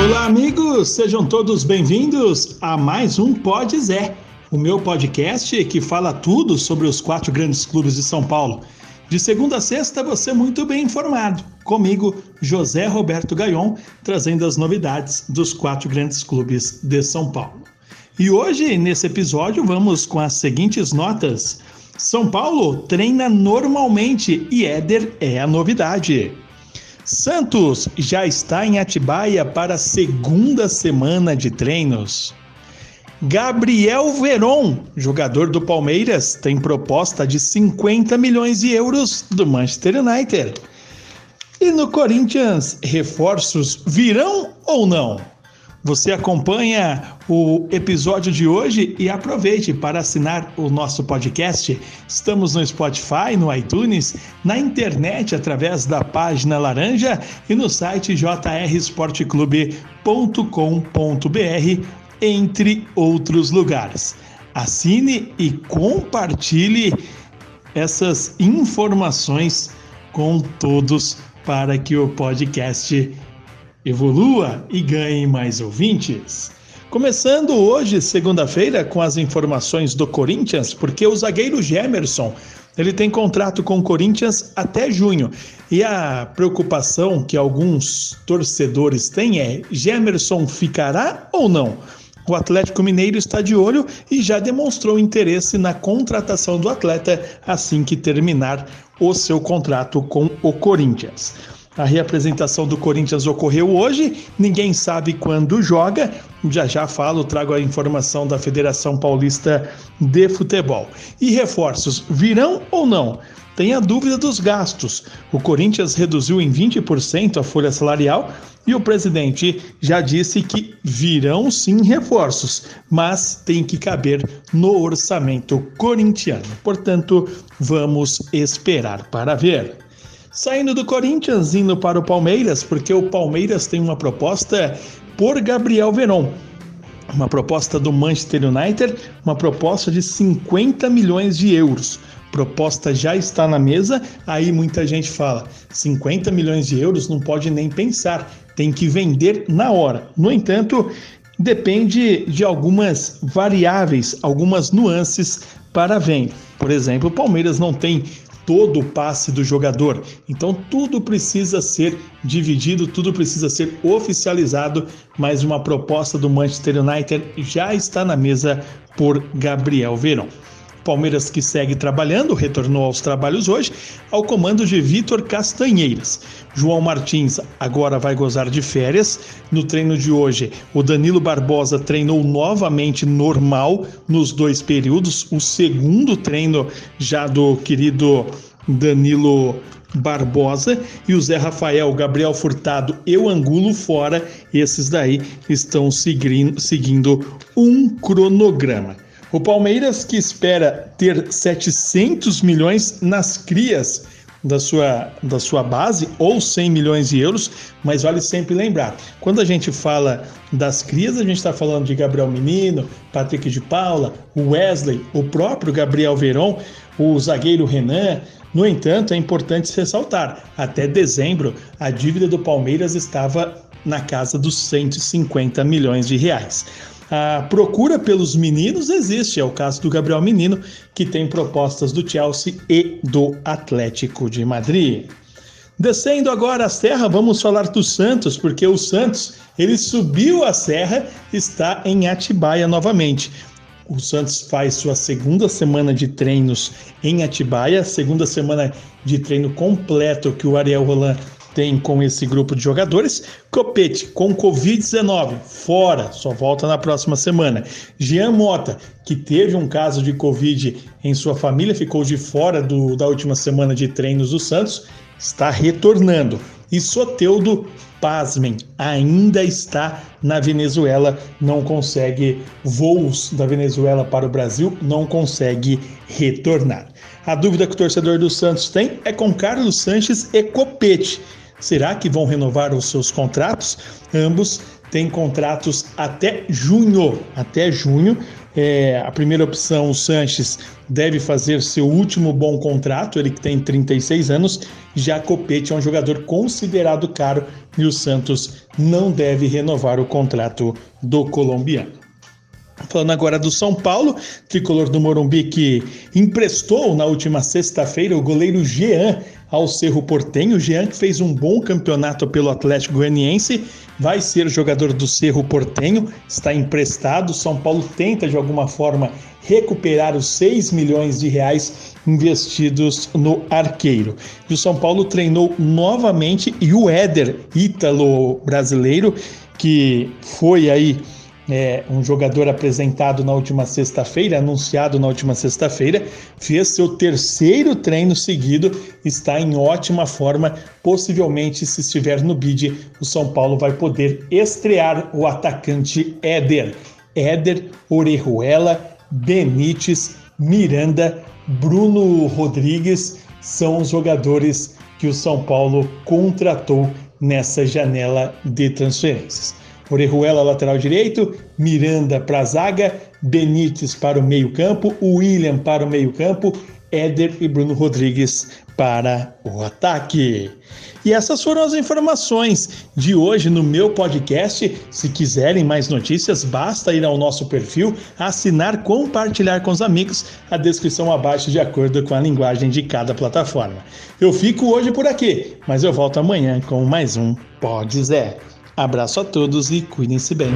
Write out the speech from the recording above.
Olá, amigos! Sejam todos bem-vindos a mais um Pode Zé, o meu podcast que fala tudo sobre os quatro grandes clubes de São Paulo. De segunda a sexta, você muito bem informado. Comigo, José Roberto Gaion, trazendo as novidades dos quatro grandes clubes de São Paulo. E hoje, nesse episódio, vamos com as seguintes notas. São Paulo treina normalmente e Éder é a novidade. Santos já está em Atibaia para a segunda semana de treinos. Gabriel Veron, jogador do Palmeiras, tem proposta de 50 milhões de euros do Manchester United. E no Corinthians, reforços virão ou não? Você acompanha o episódio de hoje e aproveite para assinar o nosso podcast. Estamos no Spotify, no iTunes, na internet através da página Laranja e no site jrsportclube.com.br, entre outros lugares. Assine e compartilhe essas informações com todos para que o podcast evolua e ganhe mais ouvintes. Começando hoje, segunda-feira, com as informações do Corinthians, porque o zagueiro Gemerson ele tem contrato com o Corinthians até junho. E a preocupação que alguns torcedores têm é: Gemerson ficará ou não? O Atlético Mineiro está de olho e já demonstrou interesse na contratação do atleta assim que terminar o seu contrato com o Corinthians. A reapresentação do Corinthians ocorreu hoje, ninguém sabe quando joga. Já já falo, trago a informação da Federação Paulista de Futebol. E reforços virão ou não? Tem a dúvida dos gastos. O Corinthians reduziu em 20% a folha salarial e o presidente já disse que virão sim reforços, mas tem que caber no orçamento corintiano. Portanto, vamos esperar para ver. Saindo do Corinthians, indo para o Palmeiras, porque o Palmeiras tem uma proposta por Gabriel Veron. Uma proposta do Manchester United, uma proposta de 50 milhões de euros. Proposta já está na mesa, aí muita gente fala: 50 milhões de euros não pode nem pensar, tem que vender na hora. No entanto, depende de algumas variáveis, algumas nuances para a venda. Por exemplo, o Palmeiras não tem todo o passe do jogador. Então tudo precisa ser dividido, tudo precisa ser oficializado, mas uma proposta do Manchester United já está na mesa por Gabriel Verón. Palmeiras que segue trabalhando, retornou aos trabalhos hoje, ao comando de Vitor Castanheiras. João Martins agora vai gozar de férias. No treino de hoje, o Danilo Barbosa treinou novamente normal nos dois períodos, o segundo treino já do querido Danilo Barbosa e o Zé Rafael, Gabriel Furtado e o Angulo fora. Esses daí estão seguindo, um cronograma. O Palmeiras que espera ter 700 milhões nas crias da sua, da sua base ou 100 milhões de euros, mas vale sempre lembrar, quando a gente fala das crias, a gente está falando de Gabriel Menino, Patrick de Paula, Wesley, o próprio Gabriel Veron, o zagueiro Renan. No entanto, é importante ressaltar, até dezembro a dívida do Palmeiras estava na casa dos 150 milhões de reais. A procura pelos meninos existe, é o caso do Gabriel Menino, que tem propostas do Chelsea e do Atlético de Madrid. Descendo agora a serra, vamos falar do Santos, porque o Santos, ele subiu a serra, está em Atibaia novamente. O Santos faz sua segunda semana de treinos em Atibaia, segunda semana de treino completo que o Ariel Roland tem com esse grupo de jogadores. Copete, com Covid-19, fora, só volta na próxima semana. Jean Mota, que teve um caso de Covid em sua família, ficou de fora do, da última semana de treinos do Santos, está retornando. E Soteudo, pasmem, ainda está na Venezuela, não consegue voos da Venezuela para o Brasil, não consegue retornar. A dúvida que o torcedor do Santos tem é com Carlos Sanches e Copete Será que vão renovar os seus contratos? Ambos têm contratos até junho. Até junho. É, a primeira opção, o Sanches, deve fazer seu último bom contrato, ele que tem 36 anos. Já Copete é um jogador considerado caro e o Santos não deve renovar o contrato do colombiano. Falando agora do São Paulo, tricolor do Morumbi que emprestou na última sexta-feira o goleiro Jean ao Cerro Portenho. Jean que fez um bom campeonato pelo Atlético Goianiense, vai ser jogador do Cerro Portenho, está emprestado. São Paulo tenta de alguma forma recuperar os 6 milhões de reais investidos no arqueiro. E o São Paulo treinou novamente e o Éder, ítalo brasileiro, que foi aí é, um jogador apresentado na última sexta-feira, anunciado na última sexta-feira, fez seu terceiro treino seguido, está em ótima forma. Possivelmente, se estiver no bid, o São Paulo vai poder estrear o atacante Éder. Éder, Orejuela, Benítez, Miranda, Bruno Rodrigues são os jogadores que o São Paulo contratou nessa janela de transferências. Orejuela, lateral direito, Miranda para a zaga, Benítez para o meio-campo, William para o meio-campo, Éder e Bruno Rodrigues para o ataque. E essas foram as informações de hoje no meu podcast. Se quiserem mais notícias, basta ir ao nosso perfil, assinar, compartilhar com os amigos, a descrição abaixo de acordo com a linguagem de cada plataforma. Eu fico hoje por aqui, mas eu volto amanhã com mais um Pode Zé. Abraço a todos e cuidem-se bem.